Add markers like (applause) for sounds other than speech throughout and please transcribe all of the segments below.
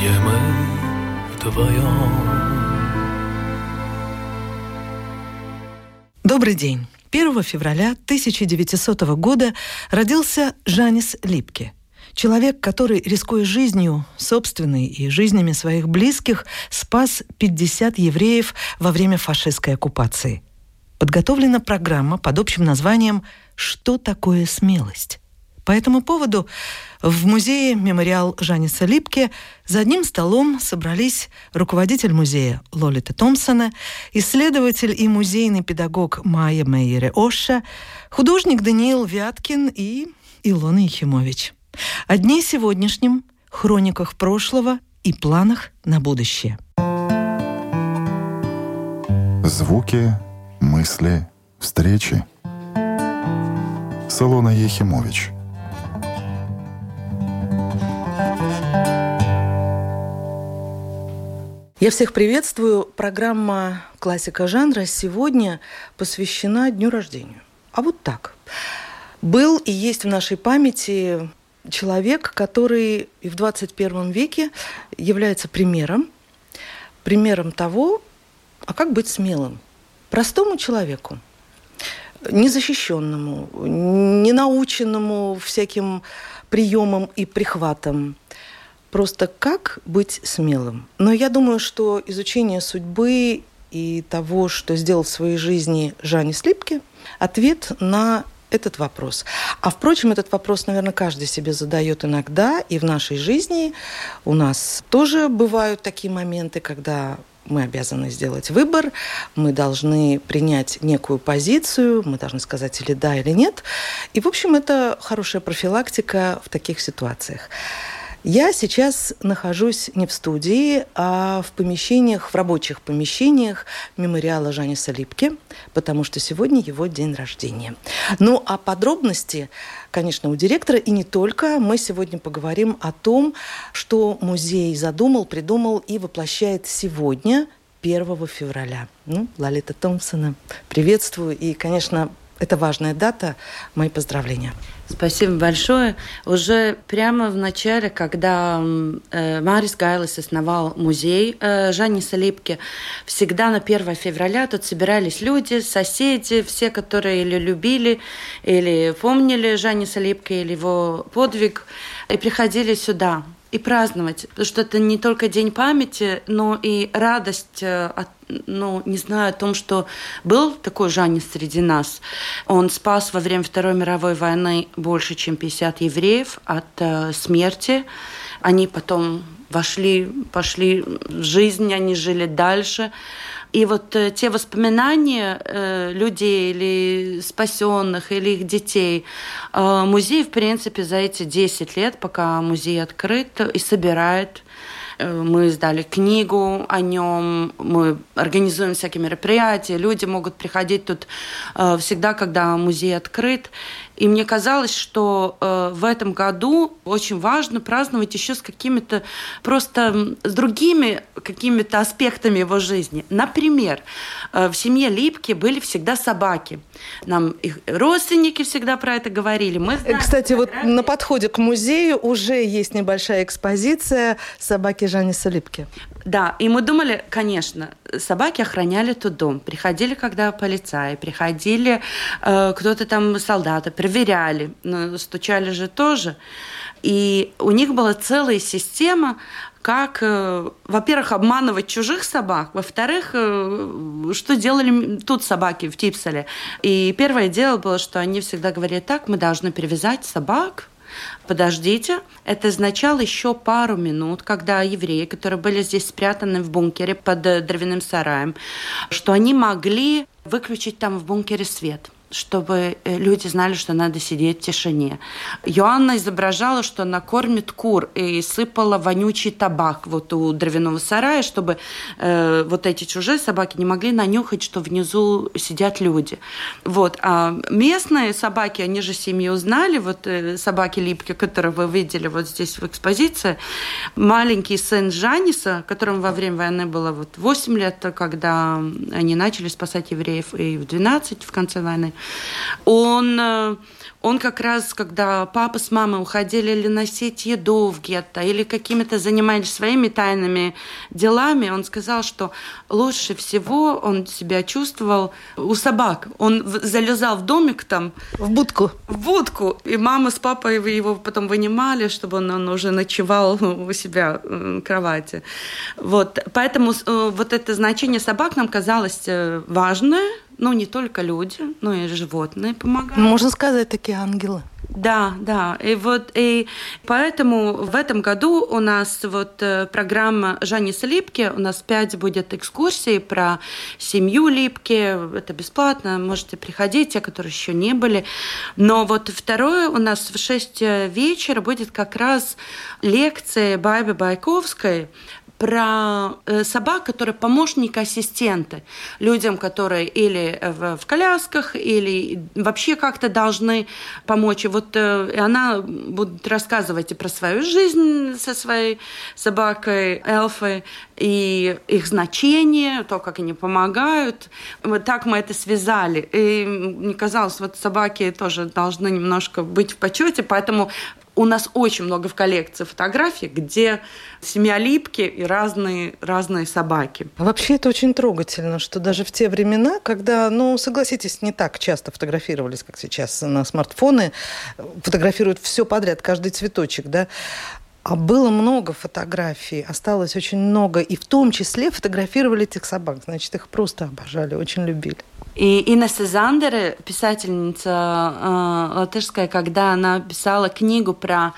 где мы вдвоем. Добрый день. 1 февраля 1900 года родился Жанис Липке. Человек, который, рискуя жизнью собственной и жизнями своих близких, спас 50 евреев во время фашистской оккупации. Подготовлена программа под общим названием «Что такое смелость?». По этому поводу в музее «Мемориал Жаниса Липке» за одним столом собрались руководитель музея Лолита Томпсона, исследователь и музейный педагог Майя Мейере Оша, художник Даниил Вяткин и Илона Ехимович. О дне сегодняшнем, хрониках прошлого и планах на будущее. Звуки, мысли, встречи. Салона Ехимович – Я всех приветствую. Программа «Классика жанра» сегодня посвящена дню рождения. А вот так. Был и есть в нашей памяти человек, который и в 21 веке является примером, примером того, а как быть смелым. Простому человеку, незащищенному, не наученному всяким приемам и прихватам, просто как быть смелым. Но я думаю, что изучение судьбы и того, что сделал в своей жизни Жанни Слипке, ответ на этот вопрос. А впрочем, этот вопрос, наверное, каждый себе задает иногда, и в нашей жизни у нас тоже бывают такие моменты, когда мы обязаны сделать выбор, мы должны принять некую позицию, мы должны сказать или да, или нет. И, в общем, это хорошая профилактика в таких ситуациях. Я сейчас нахожусь не в студии, а в помещениях, в рабочих помещениях мемориала Жаниса Липки, потому что сегодня его день рождения. Ну, а подробности, конечно, у директора, и не только. Мы сегодня поговорим о том, что музей задумал, придумал и воплощает сегодня, 1 февраля. Ну, Лалита Томпсона, приветствую. И, конечно, это важная дата. Мои поздравления. Спасибо большое. Уже прямо в начале, когда э, Марис Гайлес основал музей э, Жанни Салипки, всегда на 1 февраля тут собирались люди, соседи, все, которые или любили, или помнили Жанни Салипки, или его подвиг, и приходили сюда и праздновать, потому что это не только день памяти, но и радость э, от ну, не знаю о том, что был такой Жанни среди нас. Он спас во время Второй мировой войны больше, чем 50 евреев от э, смерти. Они потом вошли, пошли в жизнь, они жили дальше. И вот э, те воспоминания э, людей или спасенных, или их детей, э, музей, в принципе, за эти 10 лет, пока музей открыт, и собирает э, мы сдали книгу о нем, мы организуем всякие мероприятия, люди могут приходить тут э, всегда, когда музей открыт. И мне казалось, что э, в этом году очень важно праздновать еще с какими-то просто с другими какими-то аспектами его жизни. Например, э, в семье Липки были всегда собаки. Нам их родственники всегда про это говорили. Мы знаем, Кстати, вот на подходе к музею уже есть небольшая экспозиция собаки Жаниса Липки. Да, и мы думали, конечно, собаки охраняли тот дом. Приходили, когда полицаи, приходили э, кто-то там, солдаты, проверяли, но стучали же тоже. И у них была целая система, как, э, во-первых, обманывать чужих собак, во-вторых, э, что делали тут собаки в Типселе. И первое дело было, что они всегда говорили так, мы должны перевязать собак, подождите. Это означало еще пару минут, когда евреи, которые были здесь спрятаны в бункере под э, дровяным сараем, что они могли выключить там в бункере свет – чтобы э, люди знали, что надо сидеть в тишине. Йоанна изображала, что она кормит кур и сыпала вонючий табак вот у дровяного сарая, чтобы э, вот эти чужие собаки не могли нанюхать, что внизу сидят люди. Вот. А местные собаки, они же семью узнали, вот э, собаки липки, которые вы видели вот здесь в экспозиции. Маленький сын Жаниса, которому во время войны было вот 8 лет, когда они начали спасать евреев, и в 12 в конце войны, Он он как раз, когда папа с мамой уходили или носить еду в гетто, или какими-то занимались своими тайными делами, он сказал, что лучше всего он себя чувствовал у собак. Он залезал в домик там. В будку. В будку. И мама с папой его потом вынимали, чтобы он, он уже ночевал (laughs) у себя в кровати. Вот. Поэтому э, вот это значение собак нам казалось э, важное, ну, не только люди, но и животные помогают. Можно сказать, такие ангелы. Да, да. И вот и поэтому в этом году у нас вот э, программа Жаниса Липки. У нас пять будет экскурсий про семью Липки. Это бесплатно. Можете приходить, те, которые еще не были. Но вот второе у нас в 6 вечера будет как раз лекция Байбы Байковской про э, собак, которые помощники-ассистенты людям, которые или в, в колясках, или вообще как-то должны помочь. И вот э, она будет рассказывать и про свою жизнь со своей собакой Элфой, и их значение, то, как они помогают. Вот так мы это связали. И мне казалось, вот собаки тоже должны немножко быть в почете, поэтому у нас очень много в коллекции фотографий, где семья Липки и разные, разные собаки. А вообще это очень трогательно, что даже в те времена, когда, ну, согласитесь, не так часто фотографировались, как сейчас на смартфоны, фотографируют все подряд, каждый цветочек, да, а было много фотографий, осталось очень много, и в том числе фотографировали этих собак. Значит, их просто обожали, очень любили. И Инна Сезандер, писательница э, латышская, когда она писала книгу про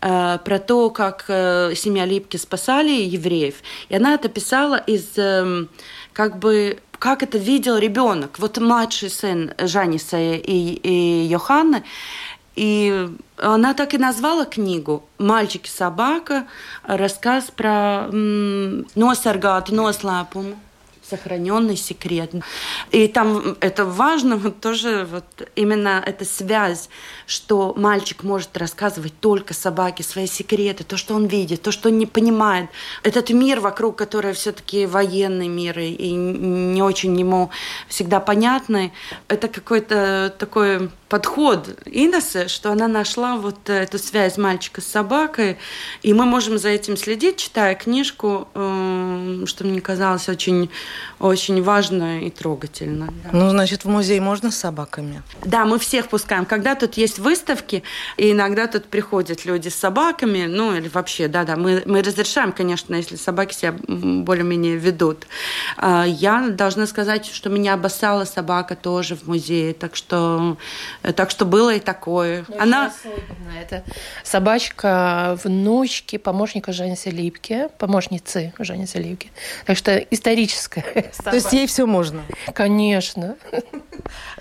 э, про то, как э, семья Липки спасали евреев. И она это писала из э, как бы как это видел ребенок. Вот младший сын Жаниса и, и Йоханны, и она так и назвала книгу «Мальчик и собака», рассказ про м, носаргātu noslēpumu сохраненный секрет. И там это важно вот тоже вот именно эта связь, что мальчик может рассказывать только собаке свои секреты, то, что он видит, то, что он не понимает. Этот мир вокруг, который все-таки военный мир и не очень ему всегда понятный, это какой-то такой подход Инессы, что она нашла вот эту связь мальчика с собакой, и мы можем за этим следить, читая книжку, эм, что мне казалось очень очень важно и трогательно. Да. Ну, значит, в музей можно с собаками? Да, мы всех пускаем. Когда тут есть выставки, и иногда тут приходят люди с собаками, ну, или вообще, да-да, мы, мы разрешаем, конечно, если собаки себя более-менее ведут. А, я должна сказать, что меня обоссала собака тоже в музее, так что, так что было и такое. Ну, Она... Особенно. Это собачка внучки помощника Жени Селипки, помощницы Жени Селипки. Так что историческая (laughs) то есть ей все можно? Конечно.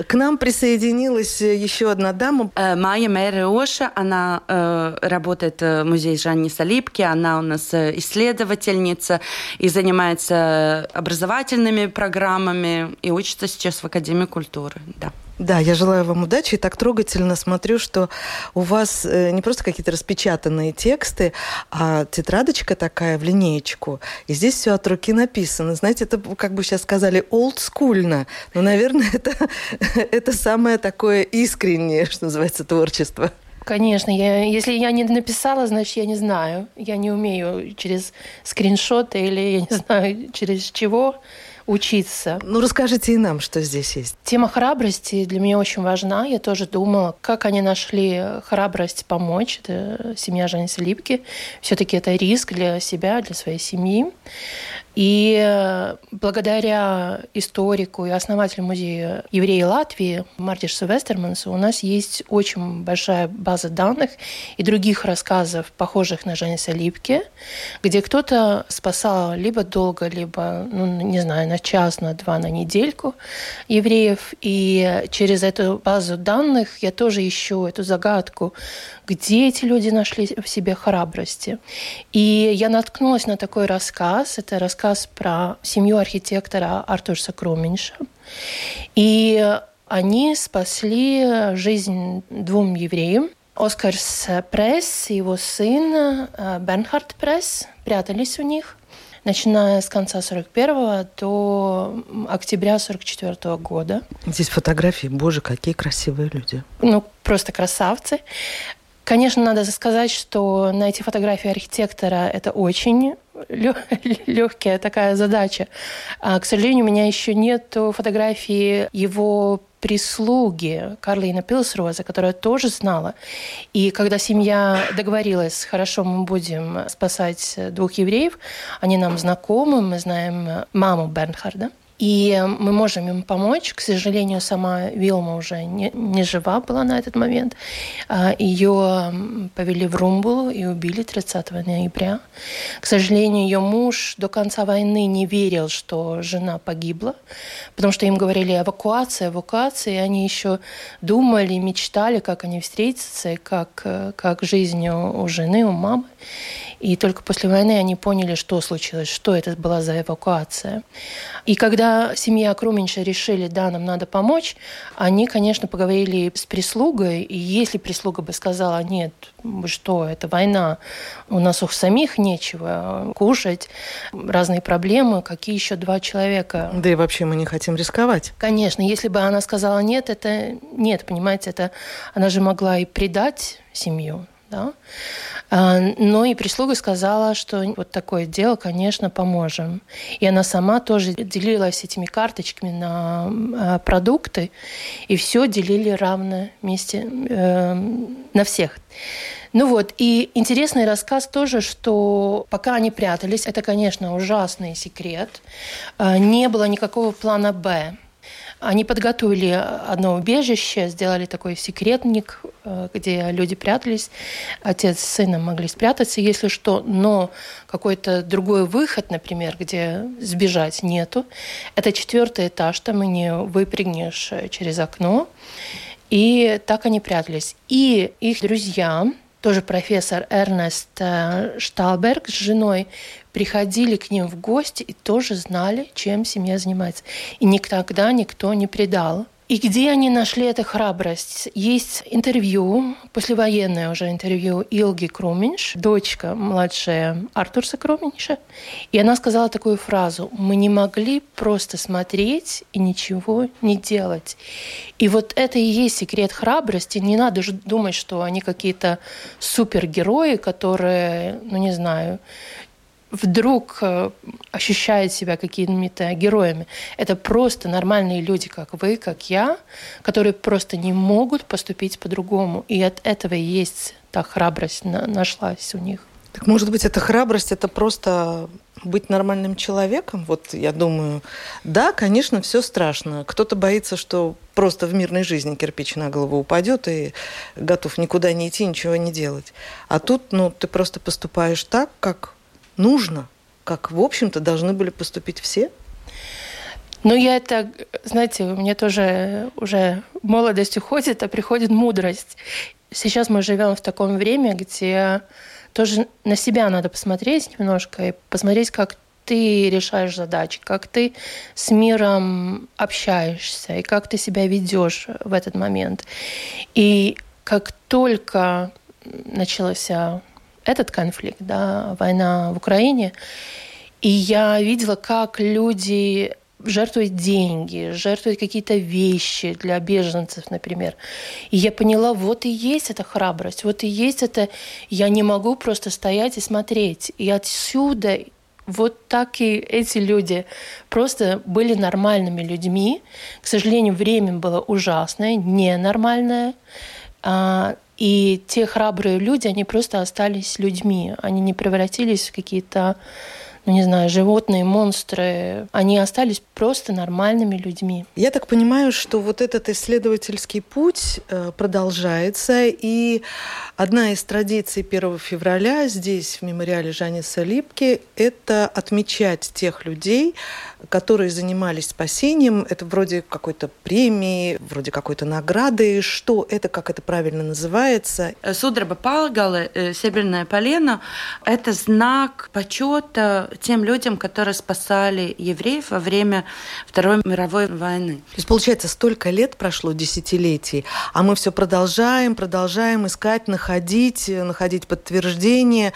К нам присоединилась еще одна дама. Э, Майя Мэреоша, она э, работает в музее Жанни Салипки, она у нас исследовательница и занимается образовательными программами и учится сейчас в Академии культуры. Да. Да, я желаю вам удачи и так трогательно смотрю, что у вас э, не просто какие-то распечатанные тексты, а тетрадочка такая в линеечку. И здесь все от руки написано. Знаете, это, как бы сейчас сказали, олдскульно. Но, наверное, (laughs) это, это самое такое искреннее, что называется, творчество. Конечно, я, если я не написала, значит, я не знаю. Я не умею через скриншоты или, я не знаю, через чего учиться. Ну, расскажите и нам, что здесь есть. Тема храбрости для меня очень важна. Я тоже думала, как они нашли храбрость помочь. Это семья Жани Липки. Все-таки это риск для себя, для своей семьи. И э, благодаря историку и основателю музея евреи Латвии Мартишу Вестермансу у нас есть очень большая база данных и других рассказов, похожих на Жаниса Липки, где кто-то спасал либо долго, либо, ну, не знаю, на час, на два, на недельку евреев. И через эту базу данных я тоже ищу эту загадку, где эти люди нашли в себе храбрости. И я наткнулась на такой рассказ. Это рассказ про семью архитектора Артурса Круменьша. И они спасли жизнь двум евреям. Оскарс Пресс и его сын э, Бернхард Пресс прятались у них. начиная с конца 41 до октября 44 года. Здесь фотографии, боже, какие красивые люди. Ну, просто красавцы. Конечно, надо сказать, что найти фотографии архитектора – это очень легкая (laughs) такая задача. А, к сожалению, у меня еще нет фотографии его прислуги Карлина Пилсроза, которая тоже знала. И когда семья договорилась, хорошо, мы будем спасать двух евреев, они нам знакомы, мы знаем маму Бернхарда – и мы можем им помочь. К сожалению, сама Вилма уже не, не жива была на этот момент. А, Ее повели в Румбулу и убили 30 ноября. К сожалению, ее муж до конца войны не верил, что жена погибла, потому что им говорили эвакуация, эвакуация, и они еще думали, мечтали, как они встретятся, как, как жизнь у жены, у мамы. И только после войны они поняли, что случилось, что это была за эвакуация. И когда семья Круменьша решили, да, нам надо помочь, они, конечно, поговорили с прислугой. И если прислуга бы сказала, нет, что, это война, у нас у самих нечего кушать, разные проблемы, какие еще два человека. Да и вообще мы не хотим рисковать. Конечно, если бы она сказала нет, это нет, понимаете, это она же могла и предать семью, да? А, но и прислуга сказала, что вот такое дело, конечно, поможем. И она сама тоже делилась этими карточками на а, продукты, и все делили равно вместе э, на всех. Ну вот, и интересный рассказ тоже, что пока они прятались, это, конечно, ужасный секрет, а, не было никакого плана «Б». Они подготовили одно убежище, сделали такой секретник, э, где люди прятались. Отец с сыном могли спрятаться, если что, но какой-то другой выход, например, где сбежать нету. Это четвертый этаж, там и не выпрыгнешь через окно. И так они прятались. И их друзья, тоже профессор Эрнест э, Шталберг с женой приходили к ним в гости и тоже знали, чем семья занимается. И никогда никто не предал. И где они нашли эту храбрость? Есть интервью, послевоенное уже интервью Илги Круменьш, дочка младшая Артурса Круменьша. И она сказала такую фразу. «Мы не могли просто смотреть и ничего не делать». И вот это и есть секрет храбрости. Не надо же думать, что они какие-то супергерои, которые, ну не знаю, вдруг э, ощущает себя какими-то героями. Это просто нормальные люди, как вы, как я, которые просто не могут поступить по-другому. И от этого и есть та храбрость нашлась у них. Так может быть, эта храбрость это просто быть нормальным человеком? Вот я думаю, да, конечно, все страшно. Кто-то боится, что просто в мирной жизни кирпич на голову упадет и готов никуда не идти, ничего не делать. А тут, ну, ты просто поступаешь так, как нужно, как, в общем-то, должны были поступить все? Ну, я это, знаете, у меня тоже уже молодость уходит, а приходит мудрость. Сейчас мы живем в таком время, где тоже на себя надо посмотреть немножко и посмотреть, как ты решаешь задачи, как ты с миром общаешься и как ты себя ведешь в этот момент. И как только началась этот конфликт, да, война в Украине, и я видела, как люди жертвуют деньги, жертвуют какие-то вещи для беженцев, например. И я поняла, вот и есть эта храбрость, вот и есть это, я не могу просто стоять и смотреть. И отсюда вот так и эти люди просто были нормальными людьми. К сожалению, время было ужасное, ненормальное. И те храбрые люди, они просто остались людьми. Они не превратились в какие-то, ну не знаю, животные, монстры. Они остались просто нормальными людьми. Я так понимаю, что вот этот исследовательский путь э, продолжается, и одна из традиций 1 февраля здесь, в мемориале Жаниса Липки, это отмечать тех людей, которые занимались спасением. Это вроде какой-то премии, вроде какой-то награды. Что это, как это правильно называется? Судраба Палгалы, э, Северное полено, это знак почета тем людям, которые спасали евреев во время Второй мировой войны. То есть, получается, столько лет прошло, десятилетий, а мы все продолжаем, продолжаем искать, находить, находить подтверждение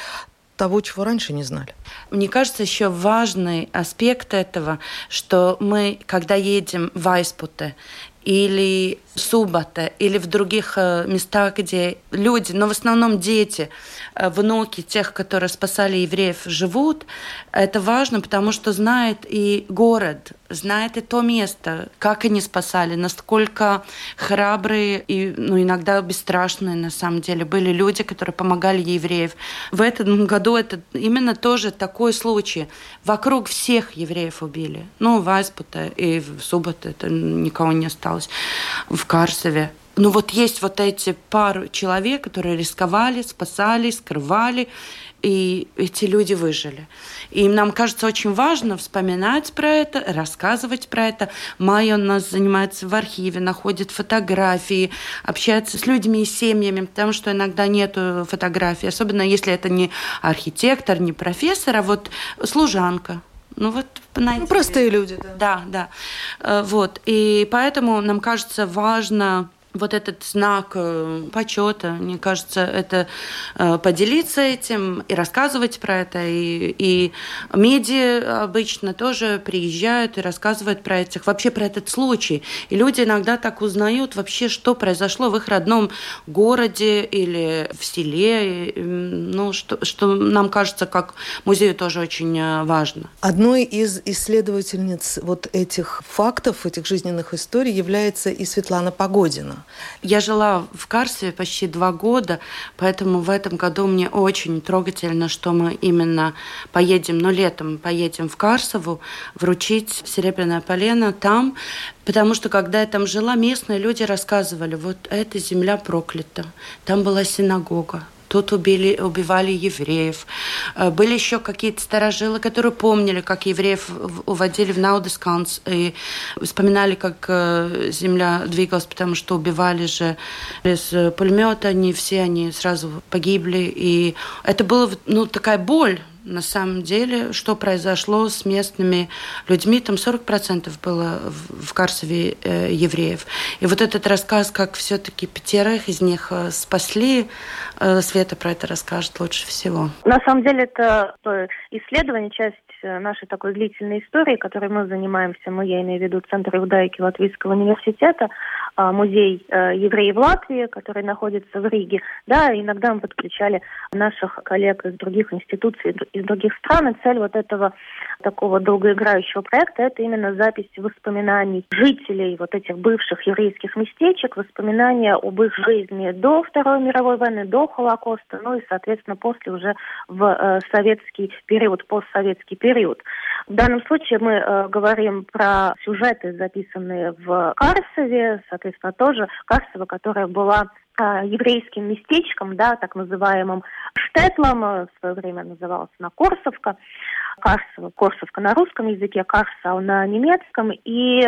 того, чего раньше не знали. Мне кажется, еще важный аспект этого, что мы, когда едем в Айспуте или Суббота, или в других э, местах, где люди, но в основном дети, внуки тех, которые спасали евреев, живут, это важно, потому что знает и город, знает и то место, как они спасали, насколько храбрые и ну, иногда бесстрашные на самом деле были люди, которые помогали евреев. В этом году это именно тоже такой случай. Вокруг всех евреев убили. Ну, в Айспута и в Субботу это никого не осталось. В Карсове. Ну вот есть вот эти пару человек, которые рисковали, спасали, скрывали, и эти люди выжили. И нам кажется очень важно вспоминать про это, рассказывать про это. Майя у нас занимается в архиве, находит фотографии, общается с людьми и семьями, потому что иногда нет фотографий, особенно если это не архитектор, не профессор, а вот служанка. Ну вот, знаете, ну, простые люди, да. Да, да. Э, вот. И поэтому нам кажется важно вот этот знак э, почета, мне кажется, это э, поделиться этим и рассказывать про это. И, и медиа обычно тоже приезжают и рассказывают про этих, вообще про этот случай. И люди иногда так узнают вообще, что произошло в их родном городе или в селе, ну, что, что нам кажется, как музею тоже очень э, важно. Одной из исследовательниц вот этих фактов, этих жизненных историй является и Светлана Погодина. Я жила в Карсове почти два года, поэтому в этом году мне очень трогательно, что мы именно поедем, ну, летом поедем в Карсову вручить серебряное полено там, потому что когда я там жила, местные люди рассказывали, вот эта земля проклята, там была синагога, тут убили, убивали евреев. Э, были еще какие-то старожилы, которые помнили, как евреев уводили в Наудесканс и вспоминали, как э, земля двигалась, потому что убивали же без пулемета, они все они сразу погибли. И это была ну, такая боль на самом деле, что произошло с местными людьми. Там 40% было в Карсове э, евреев. И вот этот рассказ, как все-таки пятерых из них спасли, Света про это расскажет лучше всего. На самом деле это исследование, часть нашей такой длительной истории, которой мы занимаемся, мы, я имею в виду Центр иудаики Латвийского университета, а, музей э, евреев Латвии, который находится в Риге. Да, иногда мы подключали наших коллег из других институций, из других стран. И цель вот этого такого долгоиграющего проекта – это именно запись воспоминаний жителей вот этих бывших еврейских местечек, воспоминания об их жизни до Второй мировой войны, до Холокоста, ну и, соответственно, после уже в э, советский период, постсоветский период. В данном случае мы э, говорим про сюжеты, записанные в Карсове, соответственно, тоже Карсова, которая была э, еврейским местечком, да, так называемым Штетлом, э, в свое время называлась она Корсовка, Карсова, Корсовка на русском языке, Карсау на немецком, и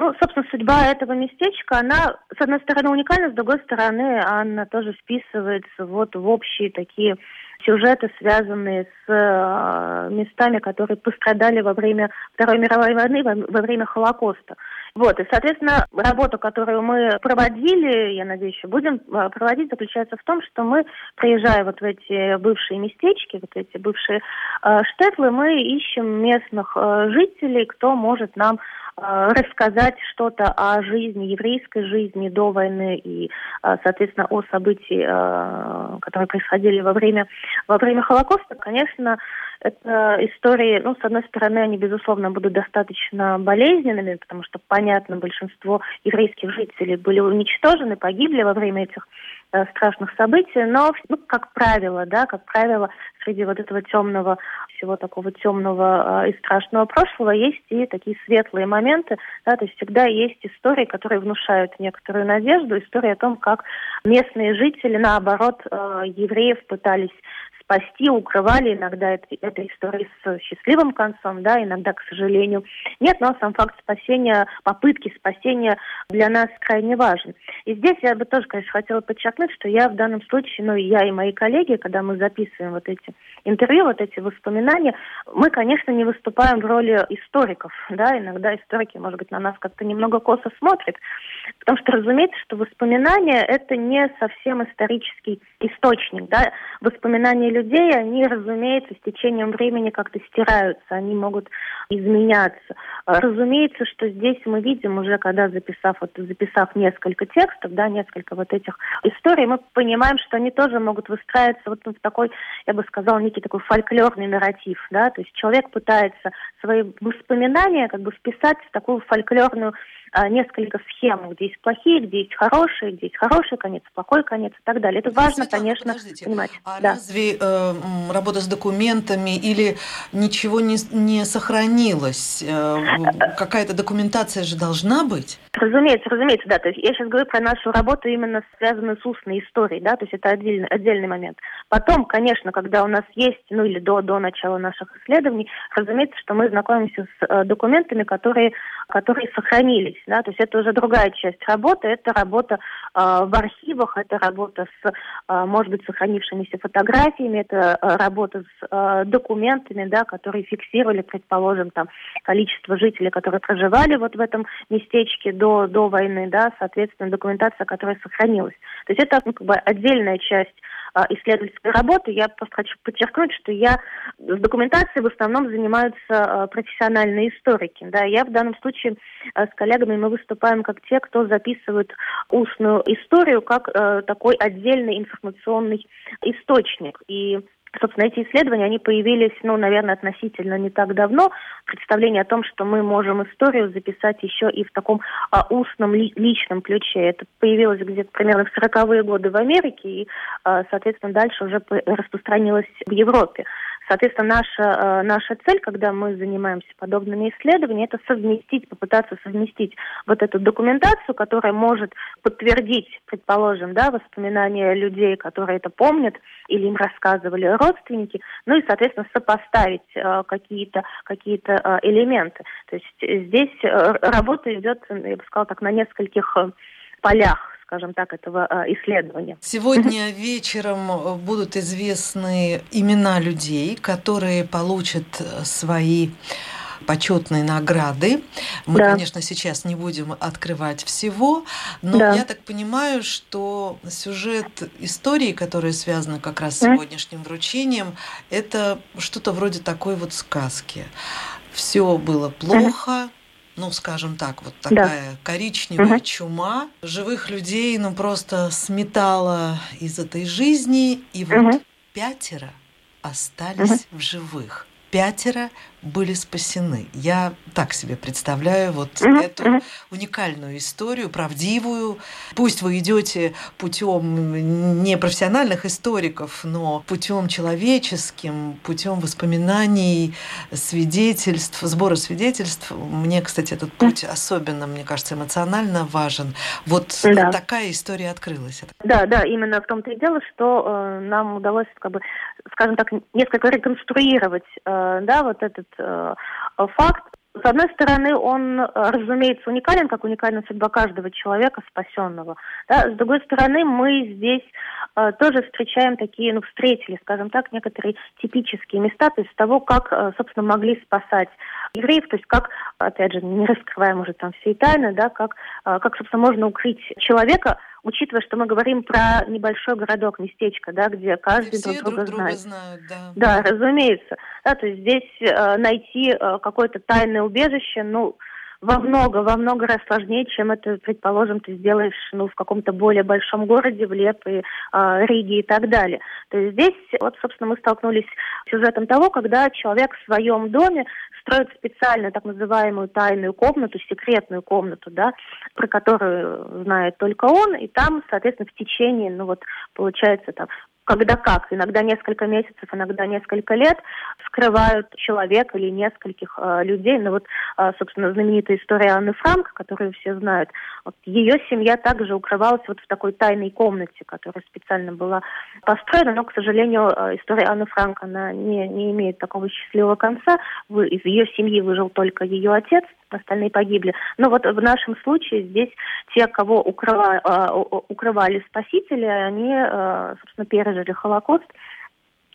ну, собственно, судьба этого местечка, она, с одной стороны, уникальна, с другой стороны, она тоже вписывается вот в общие такие сюжеты, связанные с э, местами, которые пострадали во время Второй мировой войны, во, время Холокоста. Вот, и, соответственно, работа, которую мы проводили, я надеюсь, еще будем э, проводить, заключается в том, что мы, приезжая вот в эти бывшие местечки, вот эти бывшие э, штетлы, мы ищем местных э, жителей, кто может нам Э, рассказать что-то о жизни, еврейской жизни до войны и, соответственно, о событиях, э, которые происходили во время, во время Холокоста, конечно, это истории, ну, с одной стороны, они, безусловно, будут достаточно болезненными, потому что, понятно, большинство еврейских жителей были уничтожены, погибли во время этих страшных событий, но, ну, как правило, да, как правило, среди вот этого темного, всего такого темного э, и страшного прошлого есть и такие светлые моменты, да, то есть всегда есть истории, которые внушают некоторую надежду, истории о том, как местные жители, наоборот, э, евреев пытались спасти, укрывали иногда это, это истории с счастливым концом, да, иногда, к сожалению, нет, но сам факт спасения, попытки спасения для нас крайне важен. И здесь я бы тоже, конечно, хотела подчеркнуть, что я в данном случае, ну, я и мои коллеги, когда мы записываем вот эти интервью, вот эти воспоминания, мы, конечно, не выступаем в роли историков, да, иногда историки, может быть, на нас как-то немного косо смотрят, потому что, разумеется, что воспоминания – это не совсем исторический источник, да, воспоминания людей, они, разумеется, с течением времени как-то стираются, они могут изменяться. А, разумеется, что здесь мы видим уже, когда записав, вот, записав несколько текстов, да, несколько вот этих историй, мы понимаем, что они тоже могут выстраиваться вот в такой, я бы сказала, некий такой фольклорный нарратив, да, то есть человек пытается свои воспоминания как бы вписать в такую фольклорную а, несколько схем, где есть плохие, где есть хорошие, где есть хороший конец, плохой конец и так далее. Это важно, конечно, подождите. понимать. А да. разве э, работа с документами или ничего не, не сохранилось? Э, какая-то документация же должна быть? Разумеется, разумеется, да. То есть я сейчас говорю про нашу работу именно связанную с устной историей, да, то есть это отдельный, отдельный момент. Потом, конечно, когда у нас есть, ну или до, до начала наших исследований, разумеется, что мы знакомимся с э, документами, которые, которые сохранились да, то есть это уже другая часть работы, это работа в архивах, это работа с, э, может быть, сохранившимися фотографиями, это э, работа с э, документами, да, которые фиксировали, предположим, там, количество жителей, которые проживали вот в этом местечке до, до войны, да, соответственно, документация, которая сохранилась. То есть это ну, как бы отдельная часть исследовательской работы. Я просто хочу подчеркнуть, что я с документацией в основном занимаются профессиональные историки. Да, я в данном случае с коллегами мы выступаем как те, кто записывает устную историю как такой отдельный информационный источник. И Собственно, эти исследования, они появились, ну, наверное, относительно не так давно. Представление о том, что мы можем историю записать еще и в таком а, устном, ли, личном ключе. Это появилось где-то примерно в 40-е годы в Америке и, а, соответственно, дальше уже распространилось в Европе. Соответственно, наша, э, наша цель, когда мы занимаемся подобными исследованиями, это совместить, попытаться совместить вот эту документацию, которая может подтвердить, предположим, да, воспоминания людей, которые это помнят, или им рассказывали родственники, ну и, соответственно, сопоставить э, какие-то какие э, элементы. То есть здесь э, работа идет, я бы сказала так, на нескольких полях скажем так, этого э, исследования. Сегодня вечером э, будут известны имена людей, которые получат э, свои почетные награды. Мы, да. конечно, сейчас не будем открывать всего, но да. я так понимаю, что сюжет истории, которая связана как раз с сегодняшним вручением, это что-то вроде такой вот сказки. Все было плохо, ну, скажем так, вот такая да. коричневая угу. чума живых людей, ну, просто сметала из этой жизни, и вот угу. пятеро остались угу. в живых пятеро были спасены. Я так себе представляю вот mm-hmm. эту уникальную историю, правдивую. Пусть вы идете путем не профессиональных историков, но путем человеческим, путем воспоминаний, свидетельств, сбора свидетельств. Мне, кстати, этот путь особенно, мне кажется, эмоционально важен. Вот да. такая история открылась. Да, да, именно в том-то и дело, что э, нам удалось, как бы, скажем так, несколько реконструировать, э, да, вот этот э, факт. С одной стороны, он, э, разумеется, уникален, как уникальна судьба каждого человека, спасенного. Да? С другой стороны, мы здесь э, тоже встречаем такие, ну, встретили, скажем так, некоторые типические места, то есть того, как, э, собственно, могли спасать евреев, то есть как, опять же, не раскрываем уже там все тайны, да, как, э, как, собственно, можно укрыть человека учитывая, что мы говорим про небольшой городок, местечко, да, где каждый все друг друга друг знает. знают. Да, да разумеется. Да, то есть здесь э, найти э, какое-то тайное убежище, ну, во много, во много раз сложнее, чем это, предположим, ты сделаешь ну, в каком-то более большом городе, в Лепе, э, Риге и так далее. То есть здесь, вот, собственно, мы столкнулись с сюжетом того, когда человек в своем доме строит специальную так называемую тайную комнату, секретную комнату, да, про которую знает только он, и там, соответственно, в течение, ну вот, получается, там, когда как, иногда несколько месяцев, иногда несколько лет, скрывают человека или нескольких э, людей. Ну вот, э, собственно, знаменитая история Анны Франк, которую все знают, вот, ее семья также укрывалась вот в такой тайной комнате, которая специально была построена, но, к сожалению, э, история Анны Франк, она не, не имеет такого счастливого конца. Из ее семьи выжил только ее отец, остальные погибли. Но вот в нашем случае здесь те, кого укрывали, а, укрывали спасители, они, а, собственно, пережили Холокост,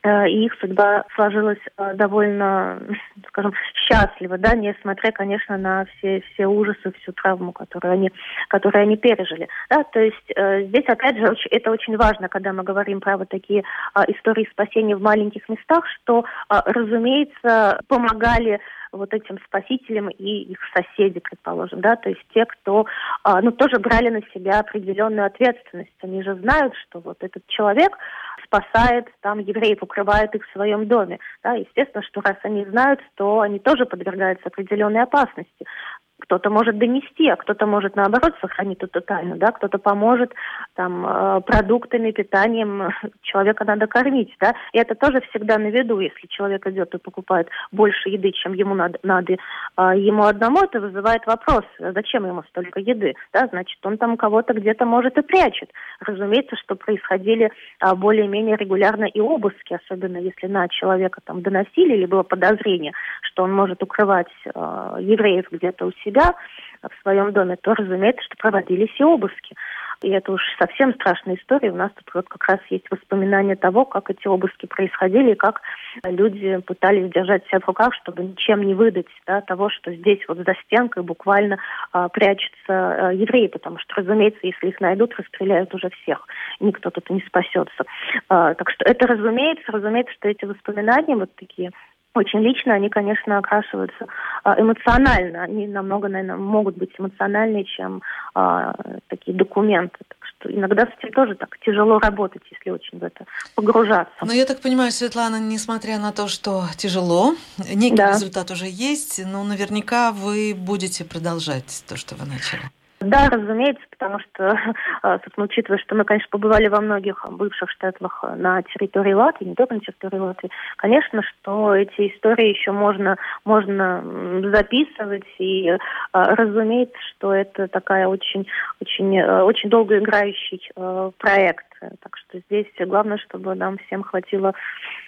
а, и их судьба сложилась довольно, (laughs) скажем, счастливы, да, несмотря, конечно, на все, все ужасы, всю травму, которую они, которую они пережили. Да, то есть э, здесь, опять же, это очень важно, когда мы говорим про вот такие э, истории спасения в маленьких местах, что, э, разумеется, помогали вот этим спасителям и их соседи, предположим, да, то есть те, кто, а, ну, тоже брали на себя определенную ответственность. Они же знают, что вот этот человек спасает там евреев, укрывает их в своем доме. Да, естественно, что раз они знают, то они тоже подвергаются определенной опасности кто-то может донести, а кто-то может наоборот сохранить эту тайну, да, кто-то поможет там э, продуктами, питанием, (laughs) человека надо кормить, да, и это тоже всегда на виду, если человек идет и покупает больше еды, чем ему надо, надо а, ему одному, это вызывает вопрос, а зачем ему столько еды, да, значит, он там кого-то где-то может и прячет. Разумеется, что происходили а, более-менее регулярно и обыски, особенно если на человека там доносили или было подозрение, что он может укрывать евреев где-то у себя, себя в своем доме, то, разумеется, что проводились и обыски. И это уж совсем страшная история. У нас тут вот как раз есть воспоминания того, как эти обыски происходили, и как люди пытались держать себя в руках, чтобы ничем не выдать да, того, что здесь вот за стенкой буквально а, прячутся а, евреи, потому что, разумеется, если их найдут, расстреляют уже всех. Никто тут не спасется. А, так что это, разумеется, разумеется, что эти воспоминания вот такие очень лично, они, конечно, окрашиваются а, эмоционально. Они намного, наверное, могут быть эмоциональнее, чем а, такие документы. Так что иногда с этим тоже так тяжело работать, если очень в это погружаться. Но я так понимаю, Светлана, несмотря на то, что тяжело, некий да. результат уже есть, но наверняка вы будете продолжать то, что вы начали. Да, разумеется, потому что, (laughs) а, собственно, учитывая, что мы, конечно, побывали во многих бывших штатах на территории Латвии, не только на территории Латвии, конечно, что эти истории еще можно, можно записывать, и а, разумеется, что это такая очень, очень, э, очень долгоиграющий э, проект. Так что здесь главное, чтобы нам всем хватило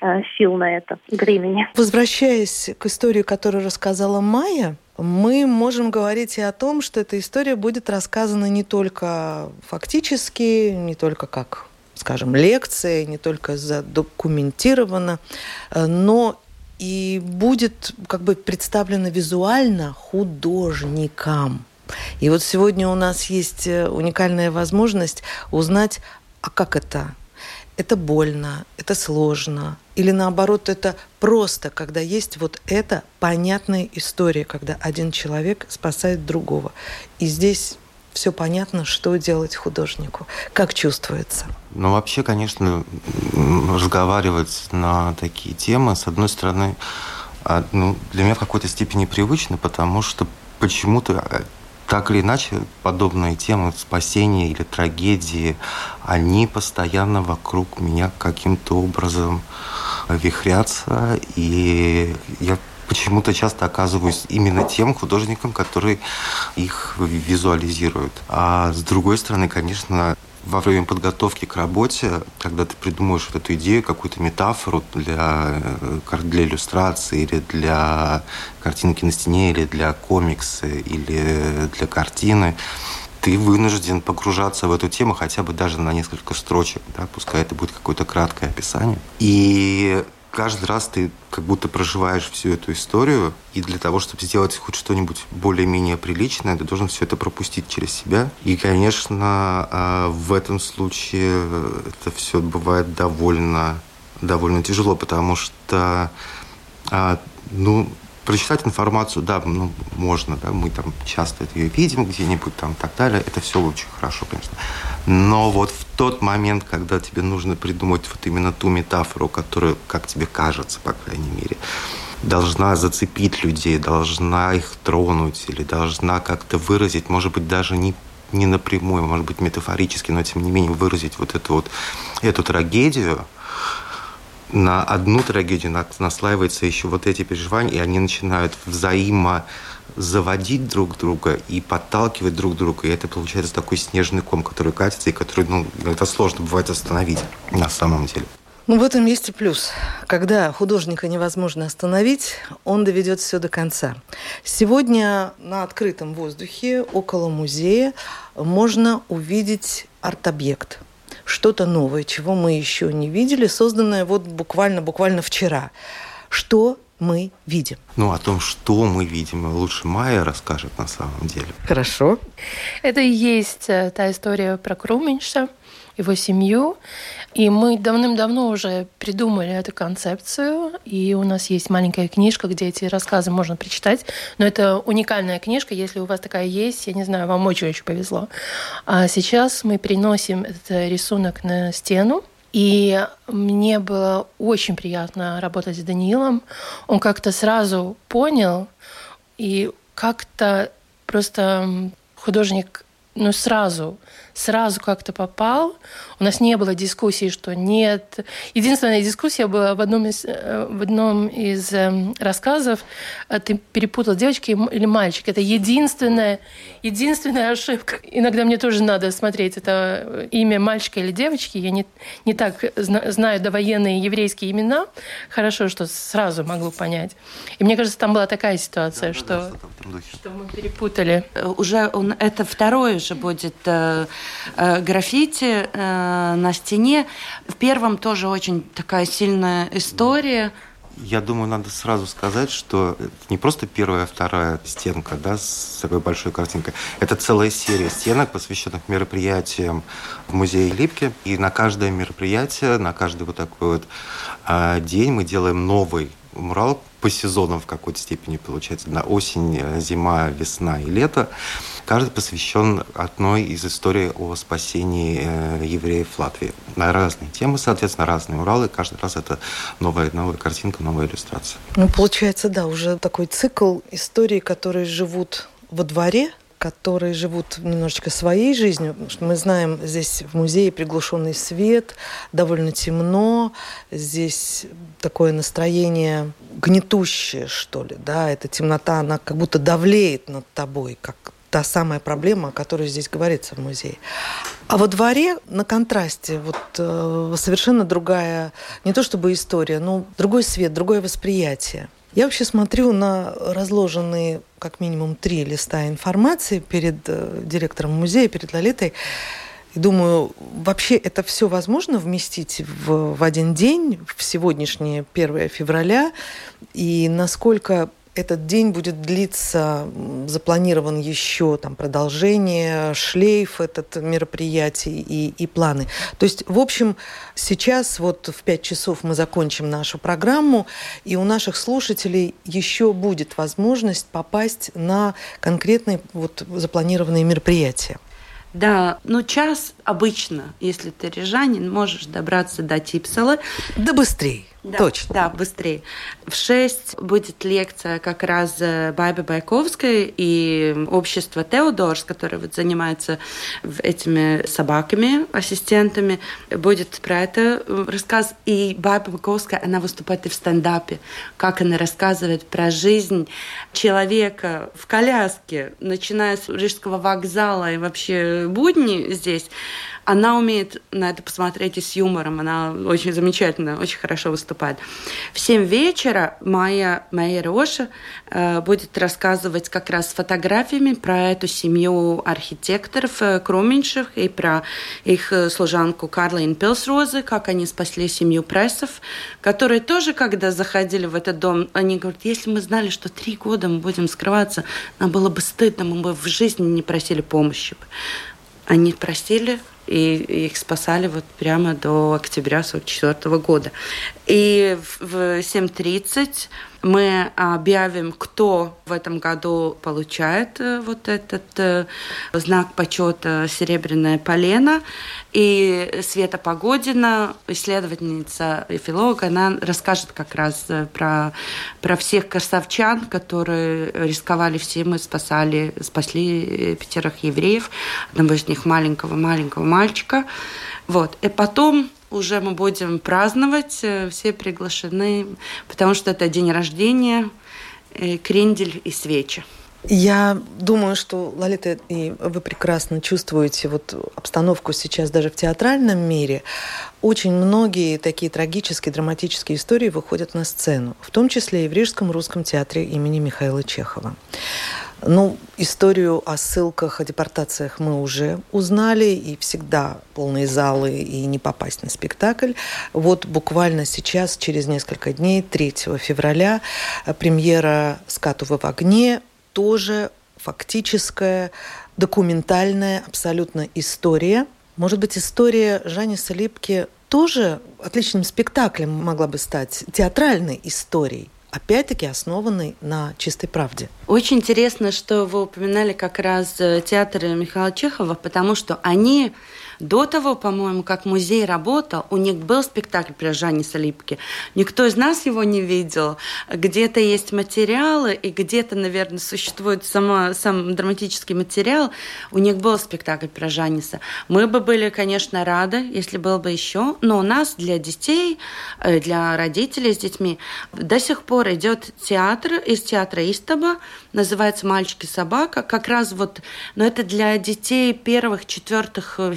э, сил на это времени. Возвращаясь к истории, которую рассказала Майя, мы можем говорить и о том, что эта история будет рассказана не только фактически, не только как скажем, лекция, не только задокументирована, э, но и будет как бы представлена визуально художникам. И вот сегодня у нас есть э, уникальная возможность узнать, а как это это больно, это сложно. Или наоборот, это просто, когда есть вот эта понятная история, когда один человек спасает другого. И здесь все понятно, что делать художнику. Как чувствуется? Ну, вообще, конечно, разговаривать на такие темы, с одной стороны, а, ну, для меня в какой-то степени привычно, потому что почему-то так или иначе, подобные темы спасения или трагедии, они постоянно вокруг меня каким-то образом вихрятся, и я почему-то часто оказываюсь именно тем художником, который их визуализирует. А с другой стороны, конечно, во время подготовки к работе, когда ты придумываешь вот эту идею, какую-то метафору для, э, для иллюстрации или для картинки на стене, или для комикса, или для картины, ты вынужден погружаться в эту тему хотя бы даже на несколько строчек, да, пускай это будет какое-то краткое описание. И каждый раз ты как будто проживаешь всю эту историю, и для того, чтобы сделать хоть что-нибудь более-менее приличное, ты должен все это пропустить через себя. И, конечно, а, в этом случае это все бывает довольно, довольно тяжело, потому что а, ну, прочитать информацию, да, ну, можно, да, мы там часто ее видим где-нибудь там и так далее, это все очень хорошо, конечно. Но вот в тот момент, когда тебе нужно придумать вот именно ту метафору, которая, как тебе кажется, по крайней мере, должна зацепить людей, должна их тронуть или должна как-то выразить, может быть, даже не не напрямую, может быть, метафорически, но тем не менее выразить вот эту вот эту трагедию, на одну трагедию наслаиваются еще вот эти переживания, и они начинают взаимо заводить друг друга и подталкивать друг друга. И это получается такой снежный ком, который катится, и который, ну, это сложно бывает остановить на самом деле. Ну, в этом есть и плюс. Когда художника невозможно остановить, он доведет все до конца. Сегодня на открытом воздухе около музея можно увидеть арт-объект – что-то новое, чего мы еще не видели, созданное вот буквально, буквально вчера. Что мы видим? Ну, о том, что мы видим, лучше Майя расскажет на самом деле. Хорошо. Это и есть э, та история про Круменьша, его семью. И мы давным-давно уже придумали эту концепцию, и у нас есть маленькая книжка, где эти рассказы можно прочитать. Но это уникальная книжка, если у вас такая есть, я не знаю, вам очень-очень повезло. А сейчас мы переносим этот рисунок на стену, и мне было очень приятно работать с Даниилом. Он как-то сразу понял и как-то просто художник ну, сразу сразу как-то попал. У нас не было дискуссии, что нет. Единственная дискуссия была в одном из, э, в одном из эм, рассказов. Э, ты перепутал девочки или мальчик. Это единственная, единственная ошибка. Иногда мне тоже надо смотреть, это имя мальчика или девочки. Я не, не так знаю довоенные еврейские имена. Хорошо, что сразу могу понять. И мне кажется, там была такая ситуация, да, что, да, что мы перепутали. Э, уже он, это второе же будет э, граффити э, на стене. В первом тоже очень такая сильная история. Я думаю, надо сразу сказать, что это не просто первая, а вторая стенка да, с такой большой картинкой. Это целая серия стенок, посвященных мероприятиям в музее Липки. И на каждое мероприятие, на каждый вот такой вот э, день мы делаем новый мурал по сезонам в какой-то степени получается. На осень, э, зима, весна и лето. Каждый посвящен одной из историй о спасении э, евреев в Латвии. На разные темы, соответственно, разные Уралы. Каждый раз это новая, новая картинка, новая иллюстрация. Ну, получается, да, уже такой цикл историй, которые живут во дворе, которые живут немножечко своей жизнью. Мы знаем, здесь в музее приглушенный свет, довольно темно, здесь такое настроение гнетущее, что ли, да, эта темнота, она как будто давлеет над тобой, как та самая проблема, о которой здесь говорится в музее. А во дворе на контрасте вот э, совершенно другая, не то чтобы история, но другой свет, другое восприятие. Я вообще смотрю на разложенные как минимум три листа информации перед э, директором музея, перед Лолитой. И думаю, вообще это все возможно вместить в, в один день, в сегодняшнее 1 февраля, и насколько этот день будет длиться, запланирован еще там продолжение, шлейф этот мероприятий и, и планы. То есть, в общем, сейчас вот в 5 часов мы закончим нашу программу, и у наших слушателей еще будет возможность попасть на конкретные вот запланированные мероприятия. Да, ну час обычно, если ты рижанин, можешь добраться до Типсела. Да быстрее. Да, Точно. Да, быстрее. В 6 будет лекция как раз Байбы Байковской и общество Теодорс, которое вот занимается этими собаками, ассистентами. Будет про это рассказ. И Байба Байковская, она выступает и в стендапе, как она рассказывает про жизнь человека в коляске, начиная с Рижского вокзала и вообще будни здесь она умеет на это посмотреть и с юмором. Она очень замечательно, очень хорошо выступает. В 7 вечера Майя, Майя Роша э, будет рассказывать как раз с фотографиями про эту семью архитекторов э, Круменьших и про их э, служанку Карлин Пилсрозы, как они спасли семью прессов, которые тоже, когда заходили в этот дом, они говорят, если мы знали, что три года мы будем скрываться, нам было бы стыдно, мы бы в жизни не просили помощи. Они просили, и их спасали вот прямо до октября 1944 года. И в 7.30 мы объявим, кто в этом году получает э, вот этот э, знак почета «Серебряное полено». И Света Погодина, исследовательница и филолог, она расскажет как раз э, про, про всех красавчан, которые рисковали всем и спасали, спасли пятерых евреев, одного из них маленького-маленького мальчика. Вот. И потом уже мы будем праздновать, э, все приглашены, потому что это день рождения, э, крендель и свечи. Я думаю, что, Лолита, и вы прекрасно чувствуете вот обстановку сейчас даже в театральном мире. Очень многие такие трагические, драматические истории выходят на сцену, в том числе и в Рижском русском театре имени Михаила Чехова. Ну, историю о ссылках, о депортациях мы уже узнали, и всегда полные залы, и не попасть на спектакль. Вот буквально сейчас, через несколько дней, 3 февраля, премьера «Скатува в огне» тоже фактическая, документальная абсолютно история. Может быть, история Жани Салипки тоже отличным спектаклем могла бы стать, театральной историей опять-таки основанный на чистой правде. Очень интересно, что вы упоминали как раз э, театр Михаила Чехова, потому что они до того, по-моему, как музей работал, у них был спектакль про Жанни Салипки. Никто из нас его не видел. Где-то есть материалы, и где-то, наверное, существует сама, сам драматический материал. У них был спектакль про Жанниса. Мы бы были, конечно, рады, если был бы еще, но у нас для детей, э, для родителей с детьми до сих пор идет театр из театра Истоба, называется «Мальчик и собака». Как раз вот, но это для детей первых, четвертых э,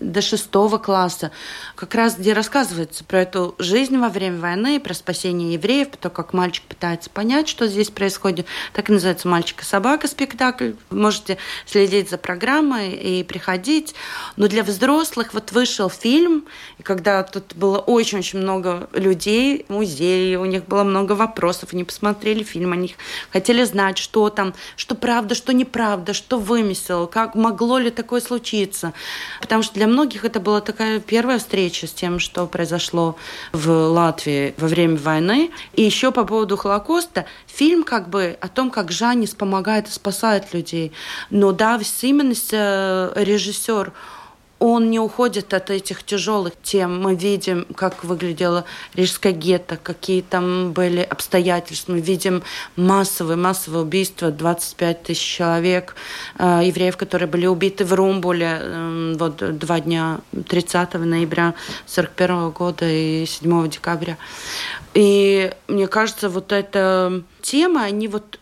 до шестого класса, как раз где рассказывается про эту жизнь во время войны, про спасение евреев, то, как мальчик пытается понять, что здесь происходит. Так и называется «Мальчик и собака» спектакль. можете следить за программой и приходить. Но для взрослых вот вышел фильм, и когда тут было очень-очень много людей в музее, у них было много вопросов, они посмотрели фильм, они хотели знать, что там, что правда, что неправда, что вымысел, как могло ли такое случиться. Потому что для многих это была такая первая встреча с тем, что произошло в Латвии во время войны. И еще по поводу Холокоста, фильм как бы о том, как Жаннис помогает и спасает людей. Но да, именно э, режиссер он не уходит от этих тяжелых тем. Мы видим, как выглядело Рижское гетто, какие там были обстоятельства. Мы видим массовые, массовые убийства, 25 тысяч человек, э, евреев, которые были убиты в Румбуле э, вот два дня, 30 ноября 41 года и 7 декабря. И мне кажется, вот эта тема, они вот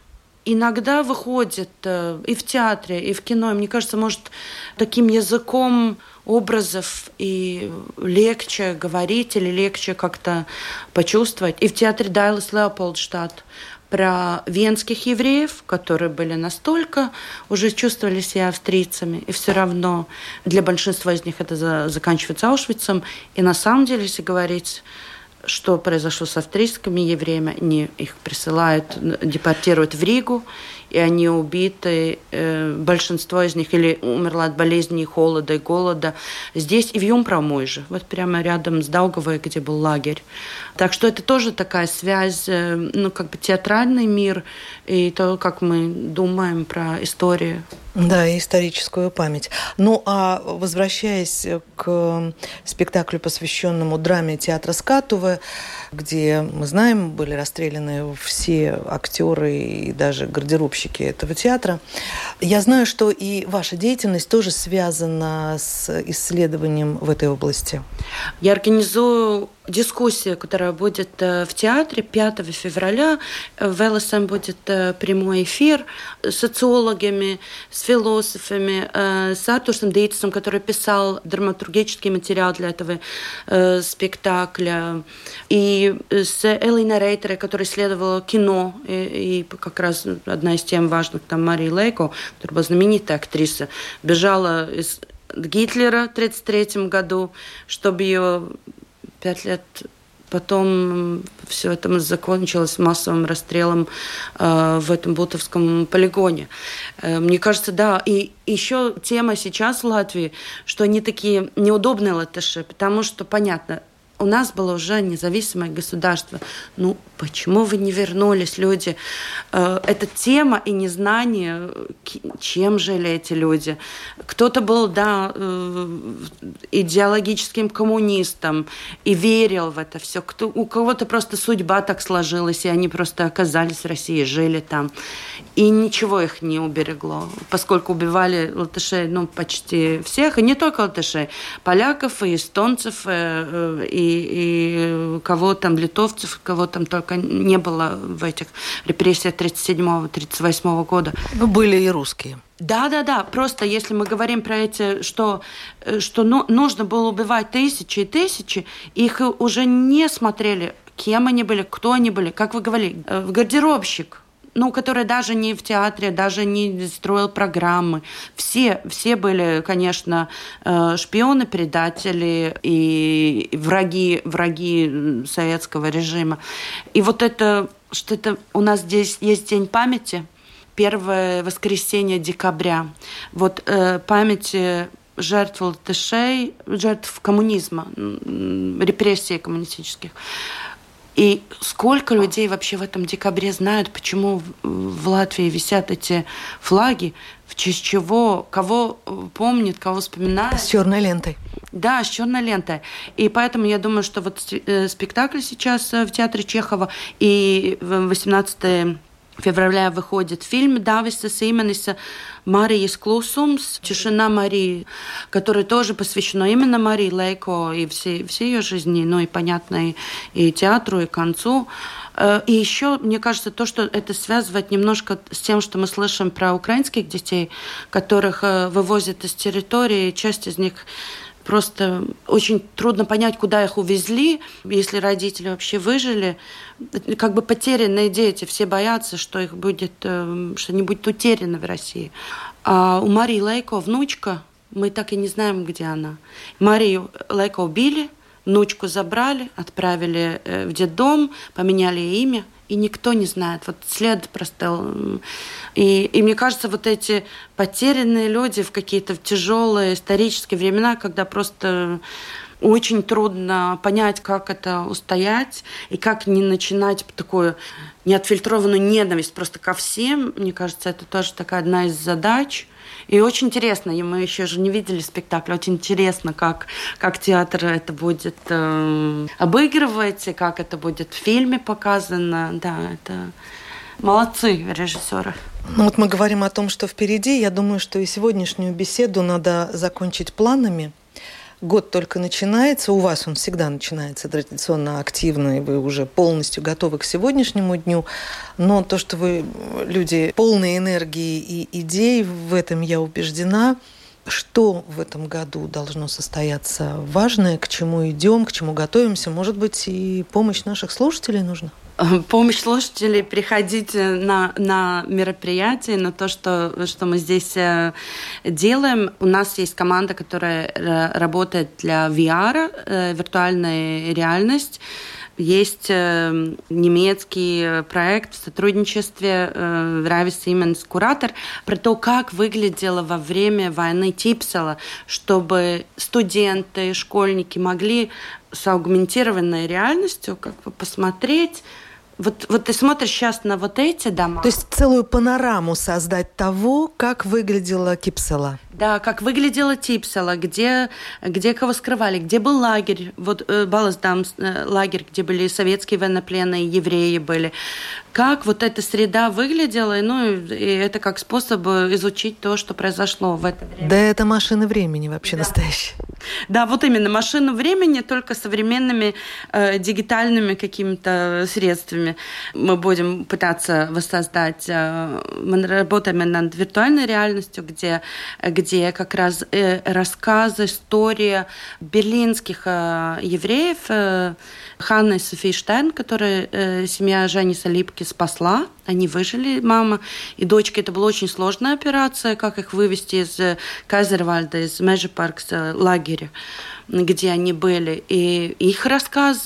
иногда выходит э, и в театре, и в кино. Мне кажется, может, таким языком образов и легче говорить или легче как-то почувствовать. И в театре Дайлас Леополдштадт про венских евреев, которые были настолько, уже чувствовали себя австрийцами, и все равно для большинства из них это заканчивается Аушвицем. И на самом деле, если говорить что произошло с австрийскими евреями. Они их присылают, депортируют в Ригу, и они убиты, э, большинство из них или умерло от болезней, холода и голода. Здесь и в Юмпромой же, вот прямо рядом с Даугавой, где был лагерь. Так что это тоже такая связь, э, ну, как бы театральный мир и то, как мы думаем про историю. Да, и историческую память. Ну, а возвращаясь к спектаклю, посвященному драме театра Скатува, где, мы знаем, были расстреляны все актеры и даже гардеробщики этого театра, я знаю, что и ваша деятельность тоже связана с исследованием в этой области. Я организую дискуссия, которая будет э, в театре 5 февраля. В ЛСМ будет э, прямой эфир с социологами, с философами, э, с Артурсом Дейтсом, который писал драматургический материал для этого спектакля, и с Элиной Рейтерой, которая исследовала кино, и как раз одна из тем важных, там Мария Лейко, которая была знаменитая актриса, бежала из Гитлера в 1933 году, чтобы ее пять лет Потом все это закончилось массовым расстрелом э, в этом Бутовском полигоне. Э, мне кажется, да. И еще тема сейчас в Латвии, что они такие неудобные латыши, потому что, понятно, у нас было уже независимое государство. Ну, почему вы не вернулись, люди? Э, эта тема и незнание, чем жили эти люди. Кто-то был, да, э, идеологическим коммунистом и верил в это все. Кто, у кого-то просто судьба так сложилась, и они просто оказались в России, жили там. И ничего их не уберегло, поскольку убивали латышей, ну, почти всех, и не только латышей, поляков и эстонцев, э, и и кого там, литовцев, кого там только не было в этих репрессиях 37-38 года. Ну, были и русские. Да, да, да. Просто если мы говорим про эти, что, что ну, нужно было убивать тысячи и тысячи, их уже не смотрели, кем они были, кто они были. Как вы говорили, э, в гардеробщик ну, который даже не в театре, даже не строил программы. Все, все были, конечно, э, шпионы, предатели и враги, враги советского режима. И вот это, что это у нас здесь есть День памяти, первое воскресенье декабря. Вот э, памяти жертв латышей, жертв коммунизма, репрессий коммунистических. И сколько людей вообще в этом декабре знают, почему в Латвии висят эти флаги, в честь чего, кого э, помнит, кого вспоминает. С черной лентой. Да, с черной лентой. И поэтому я думаю, что вот э, спектакль сейчас э, в театре Чехова и 18 февраля выходит фильм Дависа «Мария Клусумс», «Тишина Марии», который тоже посвящено именно Марии Лейко и всей, всей ее жизни, ну и, понятно, и, и театру, и концу. Э, и еще, мне кажется, то, что это связывает немножко с тем, что мы слышим про украинских детей, которых э, вывозят из территории, часть из них Просто очень трудно понять, куда их увезли, если родители вообще выжили. Как бы потерянные дети, все боятся, что их будет, э, что они будут утеряны в России. А у Марии Лейко внучка, мы так и не знаем, где она. Марию Лейко убили, внучку забрали, отправили э, в детдом, поменяли имя – и никто не знает. Вот след просто... И, и мне кажется, вот эти потерянные люди в какие-то тяжелые исторические времена, когда просто очень трудно понять, как это устоять и как не начинать такую неотфильтрованную ненависть просто ко всем. Мне кажется, это тоже такая одна из задач – и очень интересно, и мы еще же не видели спектакль, очень интересно, как, как театр это будет э, обыгрывать, и как это будет в фильме показано. Да, это молодцы режиссеры. Ну вот мы говорим о том, что впереди. Я думаю, что и сегодняшнюю беседу надо закончить планами – год только начинается, у вас он всегда начинается традиционно активно, и вы уже полностью готовы к сегодняшнему дню, но то, что вы люди полные энергии и идей, в этом я убеждена. Что в этом году должно состояться важное, к чему идем, к чему готовимся? Может быть, и помощь наших слушателей нужна? (laughs) помощь слушателей, приходите на, на мероприятие, на то, что, что мы здесь э, делаем. У нас есть команда, которая э, работает для VR, э, виртуальная реальность. Есть немецкий проект в сотрудничестве Равис Сименс Куратор про то, как выглядело во время войны Типсела, чтобы студенты, школьники могли с аугментированной реальностью как бы посмотреть вот, вот ты смотришь сейчас на вот эти дома. То есть целую панораму создать того, как выглядела Кипсела. Да, как выглядела Типсела, где, где кого скрывали, где был лагерь, вот э, Баласдам э, лагерь, где были советские военнопленные, евреи были. Как вот эта среда выглядела, ну, и это как способ изучить то, что произошло в это время. Да, это машина времени вообще да. настоящая. Да, вот именно машину времени, только современными э, дигитальными какими-то средствами мы будем пытаться воссоздать. Э, мы работаем над виртуальной реальностью, где, где как раз э, рассказы, история берлинских э, евреев, э, Ханна и София Штайн, которая э, семья Жани Салипки спасла. Они выжили, мама и дочка. Это была очень сложная операция, как их вывести из э, Кайзервальда, из Межепаркса лагеря где они были. И их рассказ,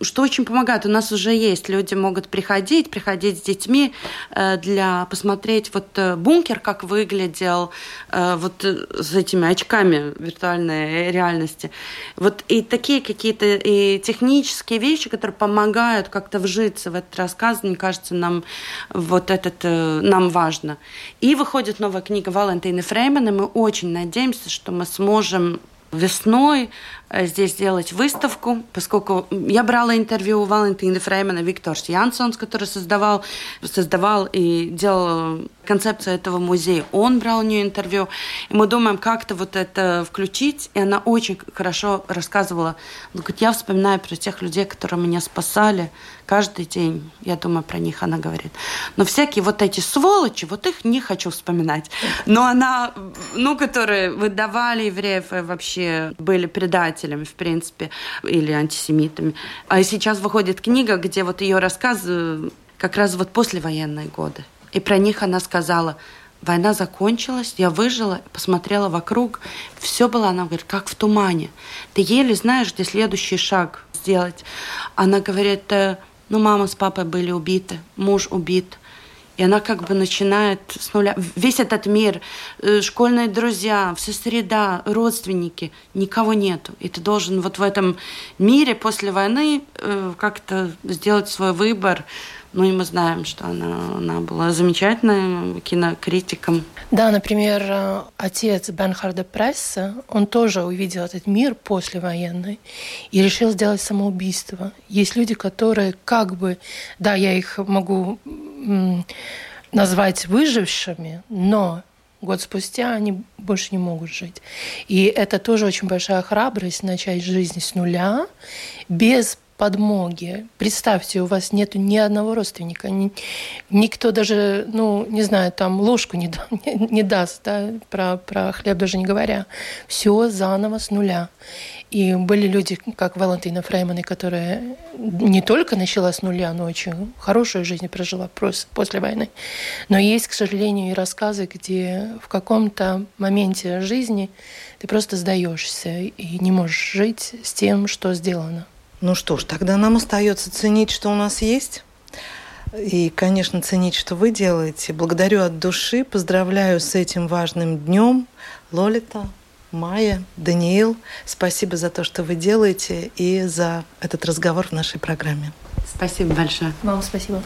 что очень помогает. У нас уже есть, люди могут приходить, приходить с детьми э, для посмотреть вот э, бункер, как выглядел, э, вот с этими очками виртуальной реальности. Вот и такие какие-то и технические вещи, которые помогают как-то вжиться в этот рассказ, мне кажется, нам вот этот нам важно. И выходит новая книга Валентины Фрейман, и мы очень надеемся, что мы сможем весной э, здесь сделать выставку, поскольку я брала интервью у Валентины Фреймана Викторс Янсонс, который создавал, создавал и делал концепцию этого музея. Он брал у нее интервью, и мы думаем, как-то вот это включить, и она очень хорошо рассказывала. Ну, я вспоминаю про тех людей, которые меня спасали, каждый день, я думаю, про них она говорит. Но всякие вот эти сволочи, вот их не хочу вспоминать. Но она, ну, которые выдавали евреев, э, вообще были предателями, в принципе, или антисемитами. А сейчас выходит книга, где вот ее рассказы как раз вот послевоенные годы. И про них она сказала, война закончилась, я выжила, посмотрела вокруг, все было, она говорит, как в тумане. Ты еле знаешь, где следующий шаг сделать. Она говорит, «Э, ну, мама с папой были убиты, муж убит. И она как бы начинает с нуля. Весь этот мир, э, школьные друзья, вся среда, родственники, никого нету. И ты должен вот в этом мире после войны э, как-то сделать свой выбор, ну и мы знаем, что она, она была замечательным кинокритиком. Да, например, э, отец Бенхарда Пресса, он тоже увидел этот мир послевоенный и решил сделать самоубийство. Есть люди, которые как бы, да, я их могу назвать выжившими, но год спустя они больше не могут жить. И это тоже очень большая храбрость начать жизнь с нуля без подмоги. Представьте, у вас нет ни одного родственника, ни, никто даже, ну, не знаю, там ложку не, (laughs) не, не даст, да, про, про хлеб даже не говоря. Все заново с нуля. И были люди, как Валентина Фрейманы, которая не только начала с нуля, но очень хорошую жизнь прожила после войны. Но есть, к сожалению, и рассказы, где в каком-то моменте жизни ты просто сдаешься и не можешь жить с тем, что сделано. Ну что ж, тогда нам остается ценить, что у нас есть. И, конечно, ценить, что вы делаете. Благодарю от души, поздравляю с этим важным днем. Лолита, Майя, Даниил, спасибо за то, что вы делаете и за этот разговор в нашей программе. Спасибо большое. Вам спасибо.